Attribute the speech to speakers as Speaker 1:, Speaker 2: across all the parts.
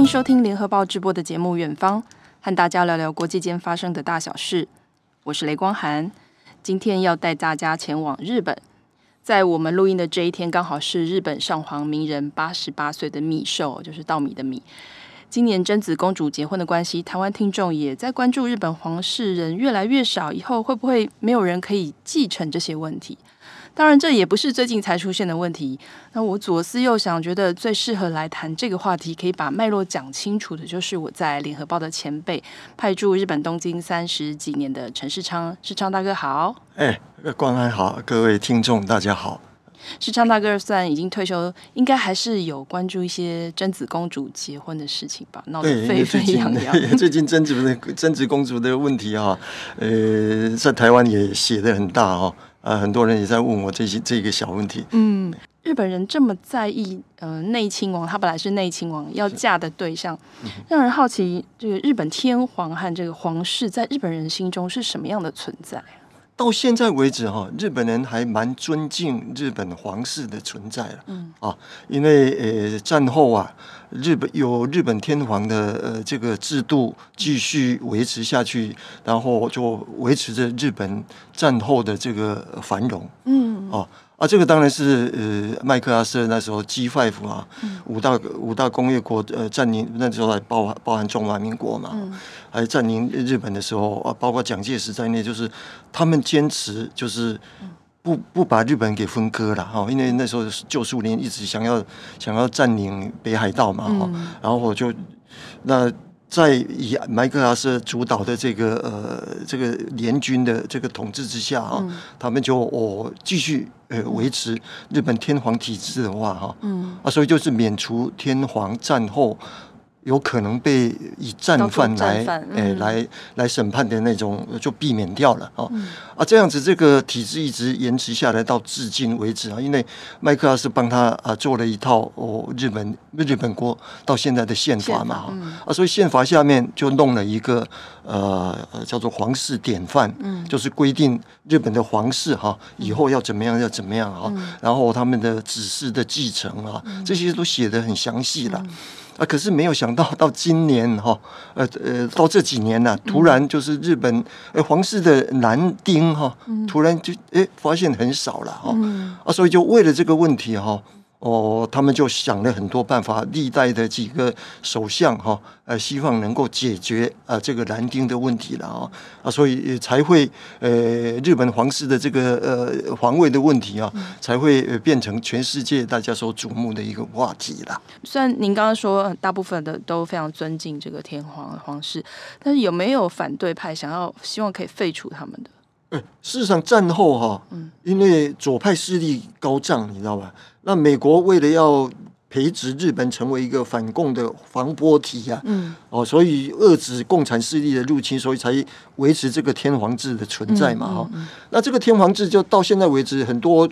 Speaker 1: 欢迎收听联合报直播的节目《远方》，和大家聊聊国际间发生的大小事。我是雷光涵，今天要带大家前往日本。在我们录音的这一天，刚好是日本上皇名人八十八岁的密寿，就是稻米的米。今年贞子公主结婚的关系，台湾听众也在关注日本皇室人越来越少，以后会不会没有人可以继承这些问题？当然，这也不是最近才出现的问题。那我左思右想，觉得最适合来谈这个话题，可以把脉络讲清楚的，就是我在联合报的前辈，派驻日本东京三十几年的陈世昌。世昌大哥好，
Speaker 2: 哎，光安好，各位听众大家好。
Speaker 1: 世昌大哥虽然已经退休，应该还是有关注一些贞子公主结婚的事情吧？闹得沸沸扬扬。
Speaker 2: 最近贞子的真子公主的问题哈，呃，在台湾也写的很大哈。呃，很多人也在问我这些这个小问题。
Speaker 1: 嗯，日本人这么在意呃内亲王，他本来是内亲王要嫁的对象，让人好奇这个日本天皇和这个皇室在日本人心中是什么样的存在？
Speaker 2: 到现在为止哈，日本人还蛮尊敬日本皇室的存在了。嗯啊，因为呃战后啊，日本有日本天皇的呃这个制度继续维持下去，然后就维持着日本战后的这个繁荣。嗯哦。啊，这个当然是呃，麦克阿瑟那时候 G5 啊，五大五大工业国呃占领那时候还包含包含中华民国嘛，还占领日本的时候啊，包括蒋介石在内，就是他们坚持就是不不把日本给分割了哈，因为那时候旧苏联一直想要想要占领北海道嘛哈，然后我就那。在以麦克阿瑟主导的这个呃这个联军的这个统治之下啊，嗯、他们就哦继续呃维持日本天皇体制的话哈，嗯啊，所以就是免除天皇战后。有可能被以战犯来诶、来来审判的那种就避免掉了啊、嗯、啊这样子这个体制一直延迟下来到至今为止啊，因为麦克阿瑟帮他啊做了一套哦日本日本国到现在的宪法嘛、嗯、啊，所以宪法下面就弄了一个呃叫做皇室典范，嗯，就是规定日本的皇室哈、啊、以后要怎么样要怎么样啊，嗯、然后他们的子嗣的继承啊，这些都写的很详细的。嗯啊！可是没有想到，到今年哈，呃呃，到这几年呢、啊，突然就是日本呃皇室的男丁哈，突然就哎发现很少了哈，啊，所以就为了这个问题哈。哦，他们就想了很多办法，历代的几个首相哈，呃，希望能够解决啊这个男丁的问题了啊啊，所以才会呃日本皇室的这个呃皇位的问题啊，才会变成全世界大家所瞩目的一个话题了。
Speaker 1: 虽然您刚刚说大部分的都非常尊敬这个天皇皇室，但是有没有反对派想要希望可以废除他们的？
Speaker 2: 嗯，事实上战后哈，因为左派势力高涨，你知道吧？那美国为了要培植日本成为一个反共的防波堤呀，嗯，哦，所以遏制共产势力的入侵，所以才维持这个天皇制的存在嘛，哈。那这个天皇制就到现在为止，很多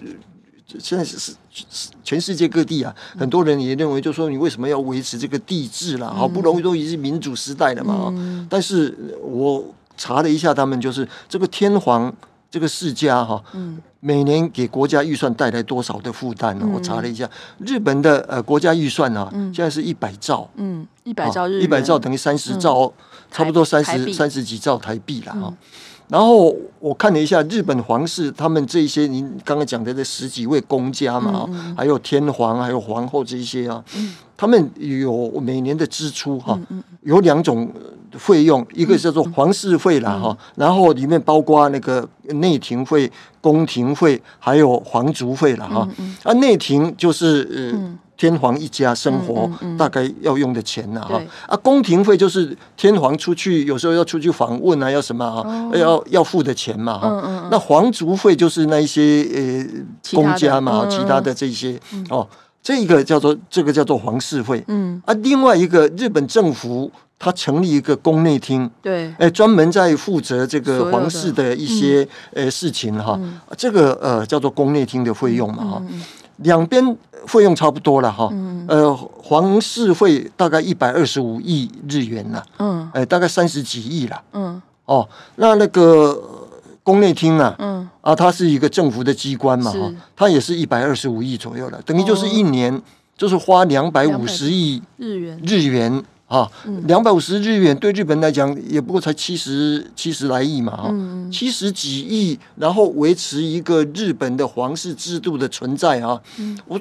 Speaker 2: 现在是是全世界各地啊，很多人也认为，就说你为什么要维持这个帝制啦？好不容易都已经是民主时代了嘛，但是我。查了一下，他们就是这个天皇这个世家哈，每年给国家预算带来多少的负担呢？我查了一下，日本的呃国家预算啊，现在是一百兆，嗯，一百兆日，一百兆等于三十兆，差不多三十三十几兆台币了哈。然后我看了一下日本皇室，他们这些您刚刚讲的这十几位公家嘛，还有天皇，还有皇后这些啊，他们有每年的支出哈，有两种。费用一个叫做皇室费啦哈，然后里面包括那个内廷费、宫廷费，还有皇族费了哈。啊，内廷就是呃天皇一家生活大概要用的钱呐哈。啊，宫廷费就是天皇出去有时候要出去访问啊，要什么啊，要要付的钱嘛哈。那皇族费就是那一些呃公家嘛，其他的这些哦，这个叫做这个叫做皇室费。嗯。啊，另外一个日本政府。他成立一个宫内厅，对，哎，专门在负责这个皇室的一些呃事情哈，这个呃叫做宫内厅的费用嘛哈，两边费用差不多了哈，呃，皇室费大概一百二十五亿日元呐，嗯，哎，大概三十几亿了，嗯，哦，那那个宫内厅啊，嗯，啊，它是一个政府的机关嘛哈，它也是一百二十五亿左右了，等于就是一年就是花两百五十亿日元。日元。啊，两百五十日元对日本来讲也不过才七十七十来亿嘛，哈、嗯，七十几亿，然后维持一个日本的皇室制度的存在啊，嗯、我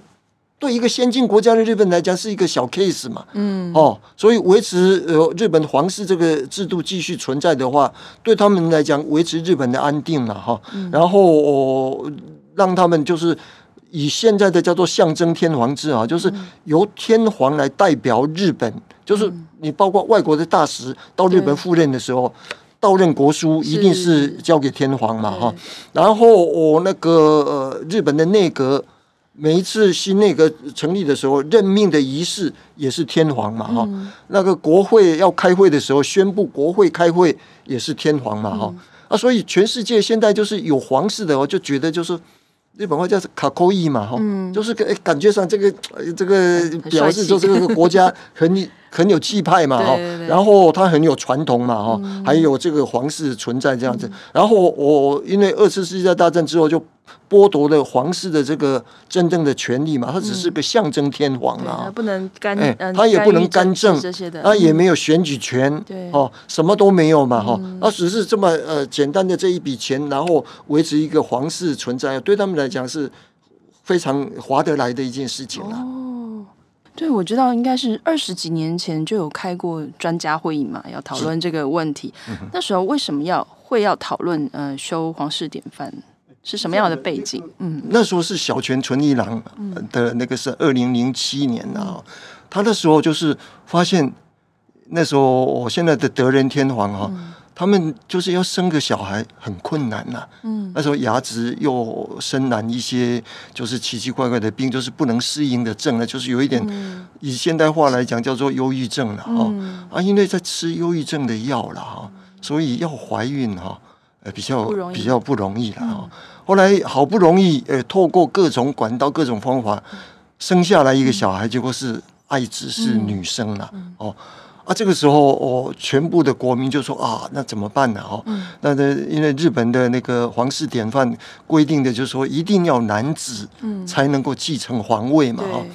Speaker 2: 对一个先进国家的日本来讲是一个小 case 嘛，嗯，哦，所以维持呃日本皇室这个制度继续存在的话，对他们来讲维持日本的安定嘛，哈，嗯、然后、哦、让他们就是。以现在的叫做象征天皇制啊，就是由天皇来代表日本，就是你包括外国的大使到日本赴任的时候，到任国书一定是交给天皇嘛哈。然后我那个呃日本的内阁，每一次新内阁成立的时候，任命的仪式也是天皇嘛哈。那个国会要开会的时候，宣布国会开会也是天皇嘛哈。啊，所以全世界现在就是有皇室的，我就觉得就是。日本话叫卡扣伊嘛，哈、嗯，就是感感觉上这个这个表示就是这个国家 很很有气派嘛，哈，然后它很有传统嘛，哈、嗯，还有这个皇室存在这样子，嗯、然后我因为二次世界大战之后就。剥夺了皇室的这个真正的权利嘛？他只是个象征天皇啊，
Speaker 1: 他不能干，
Speaker 2: 他也不能干政，他也没有选举权，哦，什么都没有嘛，哈，他只是这么呃简单的这一笔钱，然后维持一个皇室存在，对他们来讲是非常划得来的一件事情了。
Speaker 1: 哦，对，我知道应该是二十几年前就有开过专家会议嘛，要讨论这个问题。那时候为什么要会要讨论呃修皇室典范？是什么样的背景？嗯，
Speaker 2: 那时候是小泉纯一郎的那个是二零零七年啊，他那时候就是发现那时候我现在的德仁天皇哈，他们就是要生个小孩很困难呐，嗯，那时候牙齿又生难一些就是奇奇怪怪的病，就是不能适应的症呢，就是有一点以现代话来讲叫做忧郁症了哈，啊，因为在吃忧郁症的药了哈，所以要怀孕哈。呃比较比较不容易了哈，嗯、后来好不容易呃，透过各种管道、各种方法生下来一个小孩，结果是艾滋是女生了、嗯、哦啊，这个时候哦，全部的国民就说啊，那怎么办呢？哦，嗯、那的因为日本的那个皇室典范规定的就是说，一定要男子才能够继承皇位嘛哈、嗯、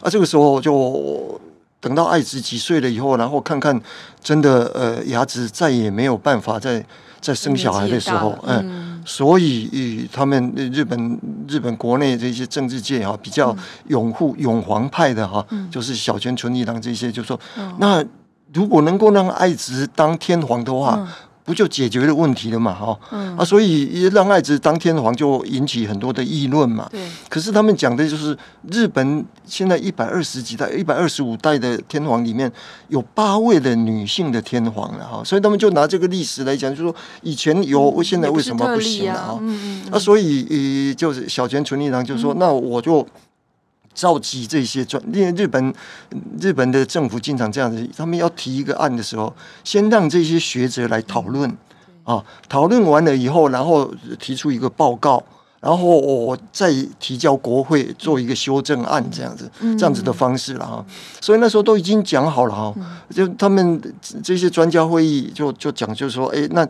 Speaker 2: 啊，这个时候就等到爱子几岁了以后，然后看看真的呃，牙子再也没有办法再。再生小孩的时候，嗯，嗯，所以他们日本日本国内这些政治界啊，比较拥护永皇派的哈，嗯、就是小泉纯一郎这些，就说，嗯、那如果能够让爱子当天皇的话。嗯不就解决了问题了嘛？哈，嗯、啊，所以让爱子当天皇就引起很多的议论嘛。对。可是他们讲的就是日本现在一百二十几代、一百二十五代的天皇里面有八位的女性的天皇了哈，所以他们就拿这个历史来讲，就说以前有，嗯、现在为什么不行了啊？啊，所以呃，就是小泉纯一郎就说，嗯、那我就。召集这些专，因为日本日本的政府经常这样子，他们要提一个案的时候，先让这些学者来讨论，啊，讨论完了以后，然后提出一个报告，然后我再提交国会做一个修正案，这样子，这样子的方式了哈。所以那时候都已经讲好了哈，就他们这些专家会议就就讲，就是说，哎，那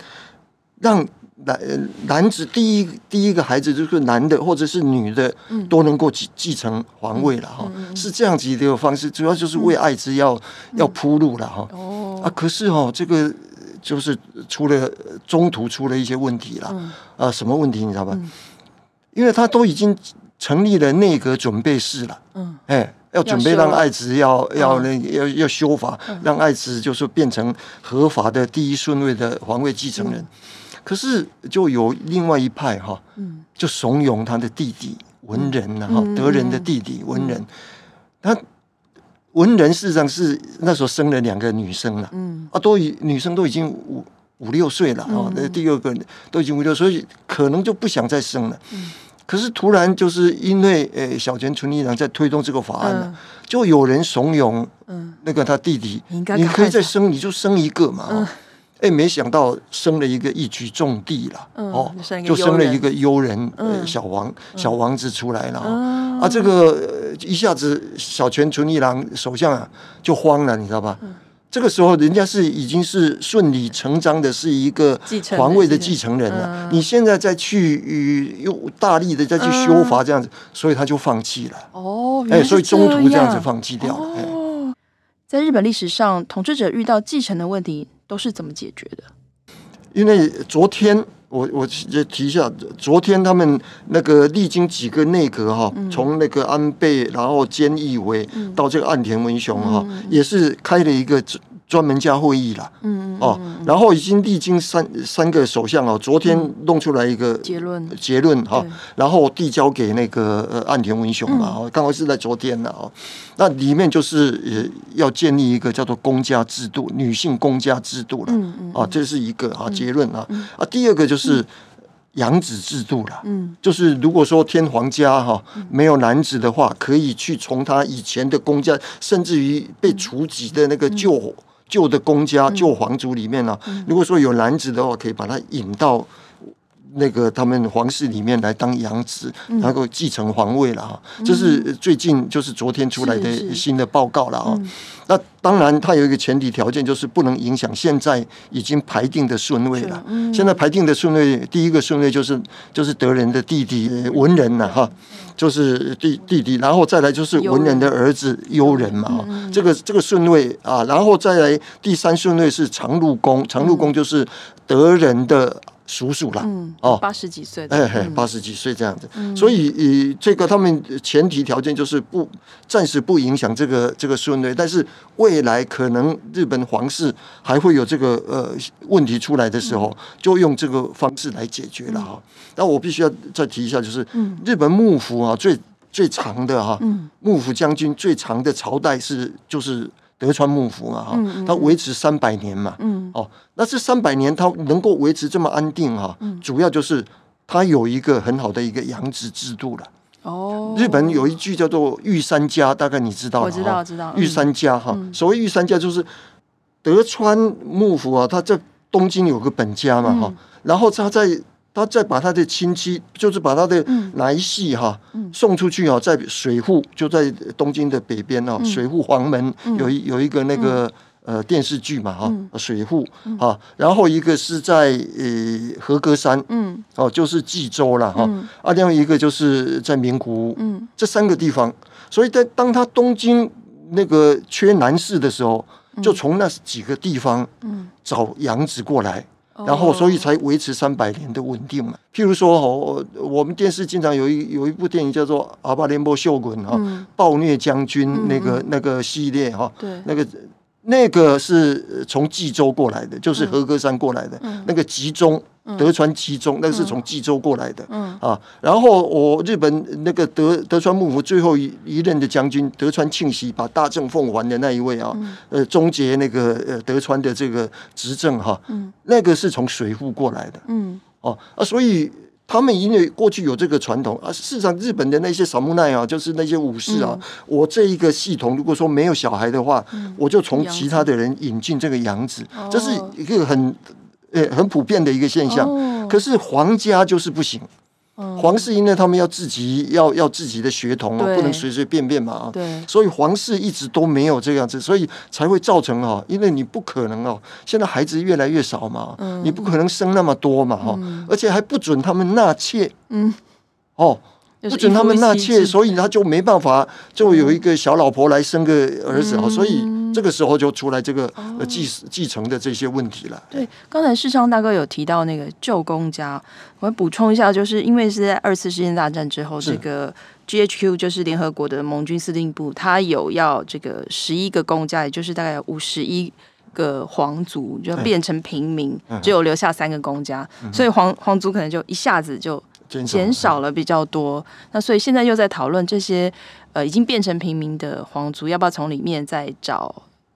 Speaker 2: 让。男男子第一第一个孩子就是男的或者是女的都能够继继承皇位了哈，是这样子的一个方式，主要就是为爱子要要铺路了哈。哦。啊，可是哈，这个就是出了中途出了一些问题了啊，什么问题你知道吧？因为他都已经成立了内阁准备室了，嗯，哎，要准备让爱子要要那要要修法，让爱子就是变成合法的第一顺位的皇位继承人。可是就有另外一派哈，就怂恿他的弟弟文人呐哈，德仁的弟弟文人，他文人事实上是那时候生了两个女生了，啊，都已女生都已经五五六岁了哈，那第二个都已经五六岁，所以可能就不想再生了。可是突然就是因为诶小泉纯一郎在推动这个法案呢，就有人怂恿，那个他弟弟，你可以再生，你就生一个嘛。哎，没想到生了一个一举中的了，嗯、哦，就生了一个幽人，嗯、小王小王子出来了，嗯、啊，这个一下子小泉纯一郎首相啊就慌了，你知道吧？嗯、这个时候人家是已经是顺理成章的是一个皇位的继承人了，嗯、你现在再去又大力的再去修法这样子，嗯、所以他就放弃了。哦，哎，所以中途这样子放弃掉了。哦
Speaker 1: 在日本历史上，统治者遇到继承的问题都是怎么解决的？
Speaker 2: 因为昨天我我提一下，昨天他们那个历经几个内阁哈，从那个安倍，然后菅义伟到这个岸田文雄哈，也是开了一个。专门家会议了，嗯嗯哦，然后已经历经三三个首相哦，昨天弄出来一个结论。结论哈，然后递交给那个呃岸田文雄嘛，哦，刚好是在昨天了哦，那里面就是呃要建立一个叫做公家制度，女性公家制度了，嗯嗯，啊，这是一个啊结论啊，啊，第二个就是养子制度了，嗯，就是如果说天皇家哈没有男子的话，可以去从他以前的公家，甚至于被除籍的那个旧。旧的公家、旧皇族里面呢、如果说有男子的话，可以把他引到那个他们皇室里面来当养子，然后继承皇位了啊。嗯、这是最近就是昨天出来的新的报告了啊。那当然，它有一个前提条件，就是不能影响现在已经排定的顺位了。嗯、现在排定的顺位，第一个顺位就是就是德仁的弟弟文仁了哈。就是弟弟弟，然后再来就是文人的儿子悠仁嘛，嗯、这个这个顺位啊，然后再来第三顺位是长禄宫，长禄宫就是德仁的叔叔啦，
Speaker 1: 嗯、哦，八十几岁，
Speaker 2: 哎嘿，八十几岁这样子，嗯、所以以这个他们前提条件就是不暂时不影响这个这个顺位，但是未来可能日本皇室还会有这个呃问题出来的时候，嗯、就用这个方式来解决了哈。嗯那我必须要再提一下，就是日本幕府啊，最最长的哈，幕府将军最长的朝代是就是德川幕府嘛哈，它维持三百年嘛，哦，那这三百年它能够维持这么安定哈，主要就是它有一个很好的一个养子制度了。哦，日本有一句叫做“御三家”，大概你知道吗？我知道，知道。御三家哈，所谓御三家就是德川幕府啊，他在东京有个本家嘛哈，然后他在。他再把他的亲戚，就是把他的来系哈送出去啊，在水户，就在东京的北边哦，水户黄门有一有一个那个呃电视剧嘛哈，水户啊，然后一个是在呃和歌山，嗯，哦，就是济州了哈，啊，另外一个就是在名古屋，嗯，这三个地方，所以在当他东京那个缺男士的时候，就从那几个地方找养子过来。然后，所以才维持三百年的稳定嘛。譬如说，哦，我们电视经常有一有一部电影叫做《阿巴连波秀滚》哈，暴虐将军那个那个系列哈，那个那个是从冀州过来的，就是和歌山过来的，那个集中。德川吉宗，那个是从济州过来的，嗯。嗯、啊，然后我日本那个德德川幕府最后一一任的将军德川庆喜把大政奉还的那一位啊，嗯、呃，终结那个呃德川的这个执政哈，啊嗯、那个是从水户过来的，嗯，哦啊，所以他们因为过去有这个传统啊，事实上日本的那些萨姆奈啊，就是那些武士啊，嗯、我这一个系统如果说没有小孩的话，嗯、我就从其他的人引进这个养子，哦、这是一个很。呃，很普遍的一个现象，哦、可是皇家就是不行。嗯、皇室因为他们要自己要要自己的血统不能随随便便嘛啊。对。所以皇室一直都没有这样子，所以才会造成哈，因为你不可能哦，现在孩子越来越少嘛，嗯、你不可能生那么多嘛哈，嗯、而且还不准他们纳妾。嗯。哦。不准他们纳妾，所以他就没办法，就有一个小老婆来生个儿子，嗯、所以这个时候就出来这个继继承的这些问题了。
Speaker 1: 对，刚才世昌大哥有提到那个旧公家，我要补充一下，就是因为是在二次世界大战之后，这个 GHQ 就是联合国的盟军司令部，他有要这个十一个公家，也就是大概五十一个皇族，就变成平民，哎、只有留下三个公家，嗯、所以皇皇族可能就一下子就。减少了比较多，那所以现在又在讨论这些呃已经变成平民的皇族，要不要从里面再找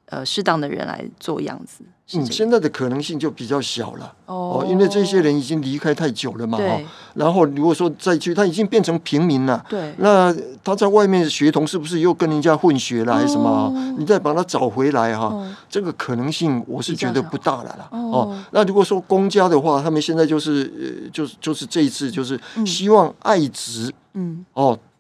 Speaker 1: 呃适当的人来做样子？
Speaker 2: 嗯，现在的可能性就比较小了哦，因为这些人已经离开太久了嘛，哈对。然后如果说再去，他已经变成平民了，对。那他在外面的血统是不是又跟人家混血了，还是什么？哦、你再把他找回来哈，哦、这个可能性我是觉得不大了啦。哦，哦。那如果说公家的话，他们现在就是呃，就是就是这一次就是希望爱子，嗯，哦，他。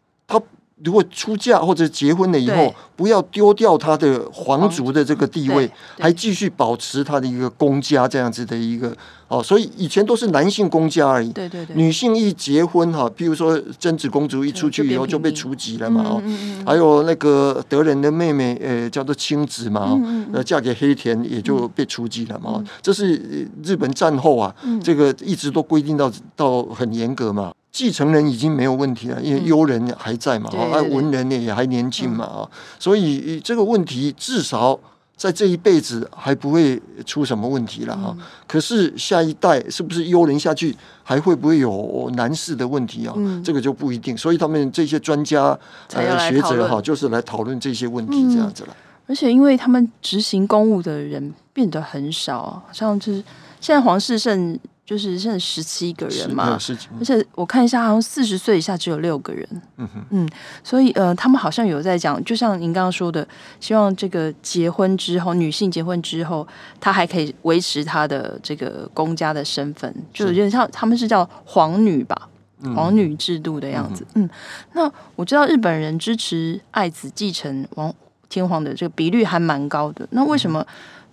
Speaker 2: 如果出嫁或者结婚了以后，不要丢掉他的皇族的这个地位，还继续保持他的一个公家这样子的一个哦，所以以前都是男性公家而已。
Speaker 1: 对对对，
Speaker 2: 女性一结婚哈，譬如说贞子公主一出去以后就被除籍了嘛哦，还有那个德仁的妹妹呃叫做清子嘛，呃嫁给黑田也就被除籍了嘛，这是日本战后啊，这个一直都规定到到很严格嘛。继承人已经没有问题了，因为优人还在嘛，啊、嗯，文人呢也还年轻嘛，啊、嗯，所以这个问题至少在这一辈子还不会出什么问题了啊。嗯、可是下一代是不是优人下去，还会不会有男士的问题啊？嗯、这个就不一定。所以他们这些专家呃学者哈，就是来讨论这些问题这样子了、嗯。
Speaker 1: 而且因为他们执行公务的人变得很少，好像就是现在皇室剩。就是剩十七个人嘛，而且我看一下，好像四十岁以下只有六个人。嗯哼，嗯，所以呃，他们好像有在讲，就像您刚刚说的，希望这个结婚之后，女性结婚之后，她还可以维持她的这个公家的身份，就有点像他们是叫皇女吧，皇女制度的样子。嗯，那我知道日本人支持爱子继承王天皇的这个比率还蛮高的，那为什么？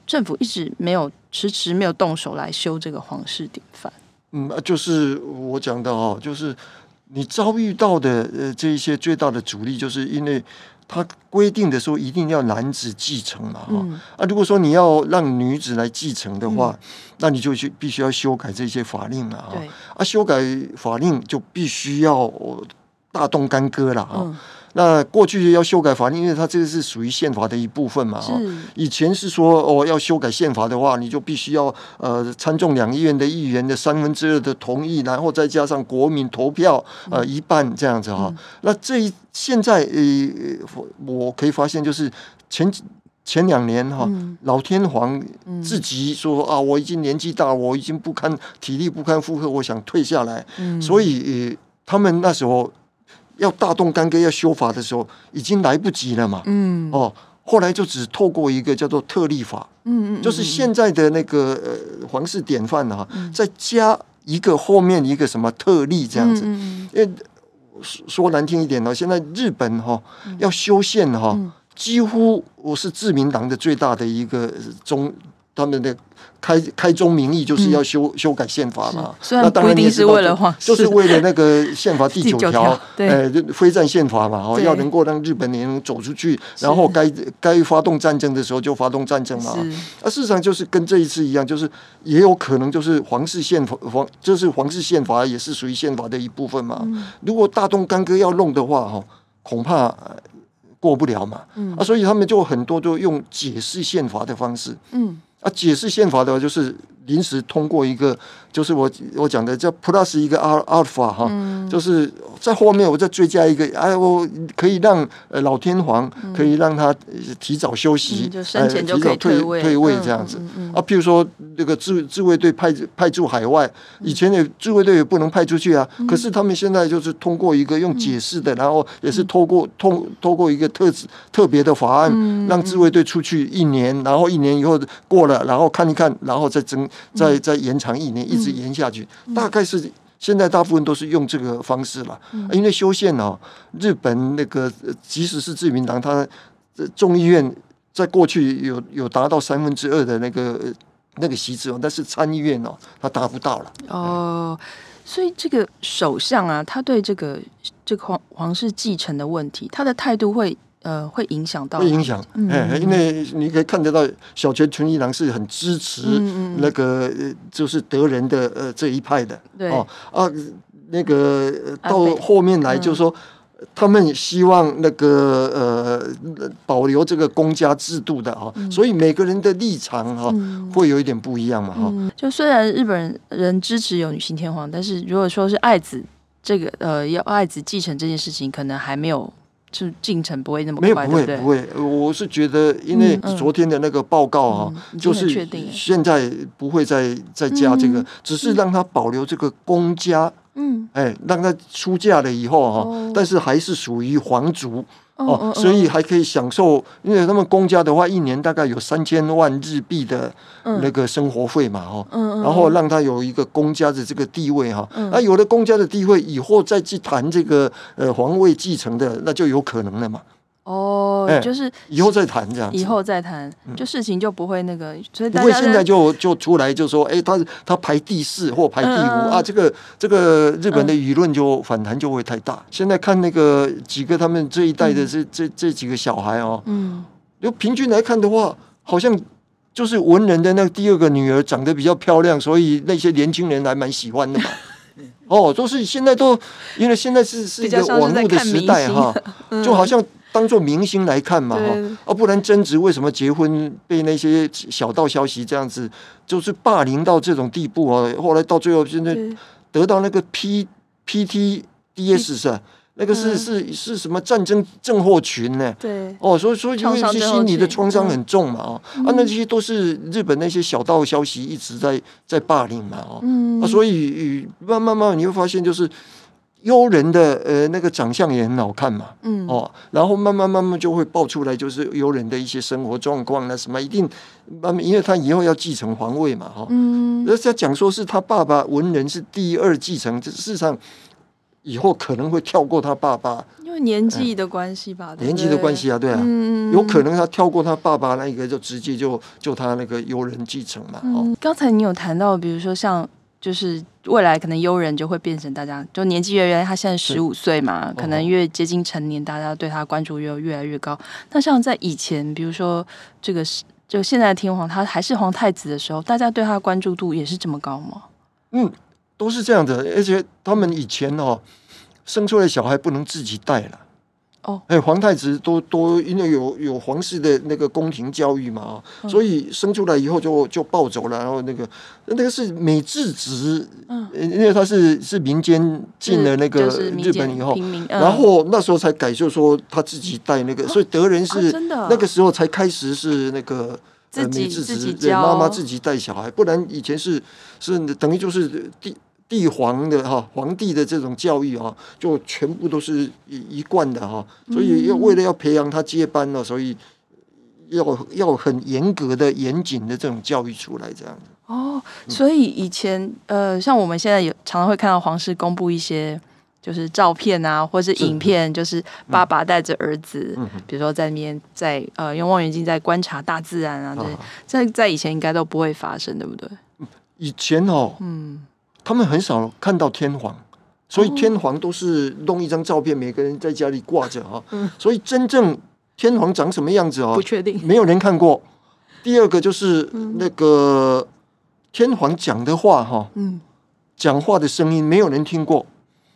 Speaker 1: 政府一直没有迟迟没有动手来修这个皇室典范。
Speaker 2: 嗯，就是我讲的哦，就是你遭遇到的呃这一些最大的阻力，就是因为他规定的说一定要男子继承嘛哈、嗯、啊，如果说你要让女子来继承的话，嗯、那你就去必须要修改这些法令了哈。对啊，修改法令就必须要大动干戈了哈。嗯那过去要修改法律，因为它这个是属于宪法的一部分嘛。是以前是说哦，要修改宪法的话，你就必须要呃参众两议院的议员的三分之二的同意，然后再加上国民投票呃一半这样子哈。嗯、那这一现在呃，我可以发现就是前前两年哈，嗯、老天皇自己说啊，我已经年纪大，我已经不堪体力不堪负荷，我想退下来。嗯、所以、呃、他们那时候。要大动干戈要修法的时候，已经来不及了嘛。嗯，哦，后来就只透过一个叫做特例法。嗯嗯，就是现在的那个呃皇室典范哈，再加一个后面一个什么特例这样子。因为说难听一点呢，现在日本哈要修宪哈，几乎我是自民党的最大的一个中他们的。开开宗明义就是要修、嗯、修改宪法嘛，那当然也是为了就是为了那个宪法第九 条，呃，非战宪法嘛，哦，要能够让日本人走出去，然后该该发动战争的时候就发动战争嘛。是啊，事实上就是跟这一次一样，就是也有可能就是皇室宪法，皇就是皇室宪法也是属于宪法的一部分嘛。嗯、如果大动干戈要弄的话，哈，恐怕过不了嘛。嗯、啊，所以他们就很多都用解释宪法的方式。嗯。啊，解释宪法的话，就是临时通过一个，就是我我讲的叫 plus 一个阿阿尔法哈，就是在后面我再追加一个，哎，我可以让呃老天皇可以让他提早休息，呃提早退退位。这样子。啊，譬如说那个自自卫队派派驻海外，以前的自卫队也不能派出去啊，可是他们现在就是通过一个用解释的，然后也是透过通透过一个特特别的法案，让自卫队出去一年，然后一年以后过了。然后看一看，然后再增，再再延长一年，一直延下去。大概是现在大部分都是用这个方式了。因为修宪哦，日本那个即使是自民党，他众议院在过去有有达到三分之二的那个那个席次哦，但是参议院哦，他达不到了。哦，所以这个首相啊，他对这个这个皇皇室继承的问题，他的态度会。呃，会影响到，会影响，哎，因为你可以看得到，小泉纯一郎是很支持那个就是德仁的呃这一派的，对。哦啊，那个到后面来就是说，他们希望那个呃保留这个公家制度的啊，所以每个人的立场哈会有一点不一样嘛哈。就虽然日本人支持有女性天皇，但是如果说是爱子这个呃要爱子继承这件事情，可能还没有。就进程不会那么快，没有不会对？不会。我是觉得，因为昨天的那个报告啊，嗯嗯、就是现在不会再再加这个，嗯、只是让他保留这个公家，嗯，哎，让他出嫁了以后哈，哦、但是还是属于皇族。哦，所以还可以享受，因为他们公家的话，一年大概有三千万日币的那个生活费嘛，哦，然后让他有一个公家的这个地位哈，那有了公家的地位以后，再去谈这个呃皇位继承的，那就有可能了嘛。
Speaker 1: 哦，就是
Speaker 2: 以后再谈这样，
Speaker 1: 以后再谈，就事情就不会那个，所以
Speaker 2: 不会现在就就出来就说，哎，他他排第四或排第五啊，这个这个日本的舆论就反弹就会太大。现在看那个几个他们这一代的这这这几个小孩哦，嗯，就平均来看的话，好像就是文人的那个第二个女儿长得比较漂亮，所以那些年轻人还蛮喜欢的嘛。哦，都是现在都因为现在是是一个网络的时代哈，就好像。当做明星来看嘛，哈，啊，不然争执为什么结婚被那些小道消息这样子，就是霸凌到这种地步啊？后来到最后现在得到那个 P P T D S 是吧？那个是是是什么战争症候群呢？对，哦，所以所以因为是心理的创伤很重嘛，啊，啊，那这些都是日本那些小道消息一直在在霸凌嘛，哦，啊，所以慢慢慢慢你会发现就是。优人的呃那个长相也很好看嘛，嗯。哦，然后慢慢慢慢就会爆出来，就是幽人的一些生活状况那什么，一定慢慢，因为他以后要继承皇位嘛，哈，嗯，而且讲说是他爸爸文人是第二继承，这事实上以后可能会跳过他爸爸，
Speaker 1: 因为年纪的关系吧，
Speaker 2: 年纪的关系啊，对啊，嗯、有可能他跳过他爸爸那个，就直接就就他那个幽人继承嘛，哦、嗯，
Speaker 1: 刚才你有谈到，比如说像。就是未来可能优人就会变成大家就年纪越越，他现在十五岁嘛，可能越接近成年，大家对他关注越越来越高。那像在以前，比如说这个是就现在的天皇，他还是皇太子的时候，大家对他的关注度也是这么高吗？
Speaker 2: 嗯，都是这样的，而且他们以前哦，生出来小孩不能自己带了。哦，哎，皇太子都都因为有有皇室的那个宫廷教育嘛，嗯、所以生出来以后就就抱走了，然后那个那个是美智子，嗯，因为他是是民间进了那个日本以后，嗯、然后那时候才改，就说他自己带那个，所以德仁是那个时候才开始是那个呃美智子妈妈自己带小孩，不然以前是是等于就是第。帝皇的哈，皇帝的这种教育啊，就全部都是一一贯的哈，所以要为了要培养他接班呢，所以要要很严格的、严谨的这种教育出来这样子。
Speaker 1: 哦，所以以前呃，像我们现在有常常会看到皇室公布一些就是照片啊，或是影片，是就是爸爸带着儿子，嗯、比如说在面在呃用望远镜在观察大自然啊，这，在在以前应该都不会发生，对不对？
Speaker 2: 以前哦，嗯。他们很少看到天皇，所以天皇都是弄一张照片，每个人在家里挂着啊。所以真正天皇长什么样子啊？
Speaker 1: 不确定，
Speaker 2: 没有人看过。第二个就是那个天皇讲的话哈，嗯，讲话的声音没有人听过。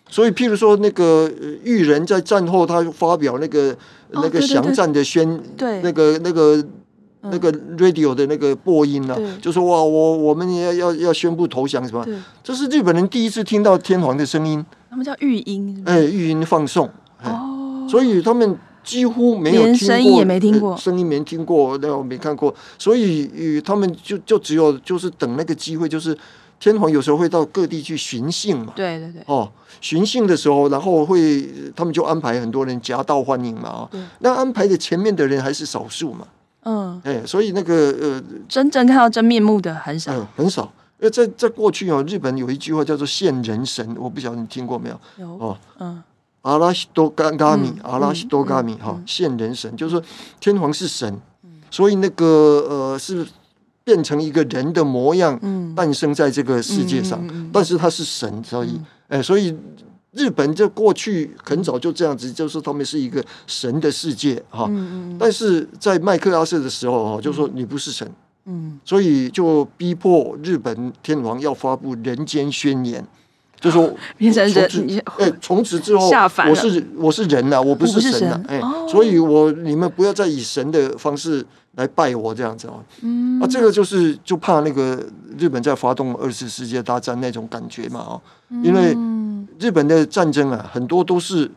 Speaker 2: 所以，譬如说那个裕仁在战后，他发表那个那个降战的宣，对，那个那个。那个 radio 的那个播音呢、啊，就说哇，我我们也要要宣布投降什么？对这是日本人第一次听到天皇的声音。
Speaker 1: 他们叫玉音，
Speaker 2: 哎，玉音放送。哦，所以他们几乎没有听过，
Speaker 1: 声音也没听过，
Speaker 2: 声音没听过，那我没看过。所以与他们就就只有就是等那个机会，就是天皇有时候会到各地去巡幸嘛。
Speaker 1: 对对对。
Speaker 2: 哦，巡幸的时候，然后会他们就安排很多人夹道欢迎嘛。啊对，那安排的前面的人还是少数嘛。嗯，哎，所以那个呃，
Speaker 1: 真正看到真面目的很少，
Speaker 2: 嗯，很少。因为在在过去哦，日本有一句话叫做“现人神”，我不晓得你听过没有？有哦，嗯，阿拉西多嘎嘎米，阿拉西多嘎米，哈，现人神就是说天皇是神，所以那个呃是变成一个人的模样，嗯。诞生在这个世界上，但是他是神，所以哎，所以。日本这过去很早就这样子，就是他们是一个神的世界哈。但是在麦克阿瑟的时候哈，就说你不是神，嗯，所以就逼迫日本天皇要发布人间宣言，就说变成人，哎，从此之后 我是我是人呐，我不是神呐，哎，所以我你们不要再以神的方式来拜我这样子啊，嗯，啊，这个就是就怕那个日本在发动二次世界大战那种感觉嘛啊，因为。日本的战争啊，很多都是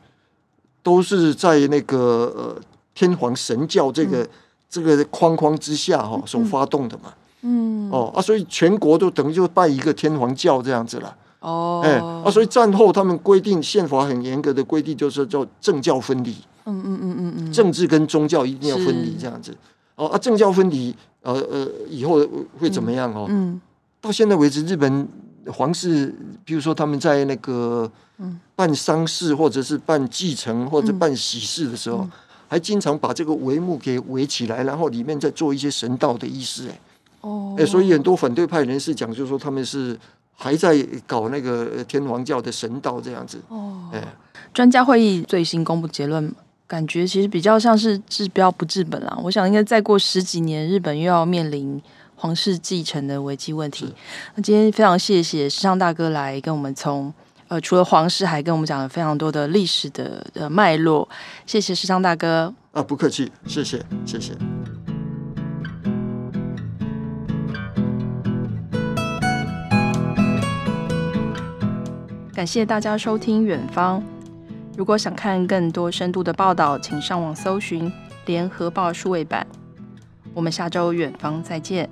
Speaker 2: 都是在那个呃天皇神教这个、嗯、这个框框之下哈、哦、所发动的嘛。嗯。哦啊，所以全国都等于就拜一个天皇教这样子了。哦。哎啊，所以战后他们规定宪法很严格的规定，就是叫政教分离。
Speaker 1: 嗯嗯嗯嗯嗯，
Speaker 2: 政治跟宗教一定要分离这样子。哦啊，政教分离，呃呃，以后会怎么样哦？嗯，到现在为止，日本皇室，比如说他们在那个办丧事或者是办继承或者办喜事的时候，还经常把这个帷幕给围起来，然后里面再做一些神道的仪式。哎，哦，哎，所以很多反对派人士讲，就是说他们是还在搞那个天皇教的神道这样子。哦，哎，
Speaker 1: 专家会议最新公布结论。感觉其实比较像是治标不治本啦。我想应该再过十几年，日本又要面临皇室继承的危机问题。那今天非常谢谢时尚大哥来跟我们从呃除了皇室，还跟我们讲了非常多的历史的呃脉络。谢谢时尚大哥
Speaker 2: 啊，不客气，谢谢谢谢。
Speaker 1: 感谢大家收听远方。如果想看更多深度的报道，请上网搜寻《联合报数位版》。我们下周远方再见。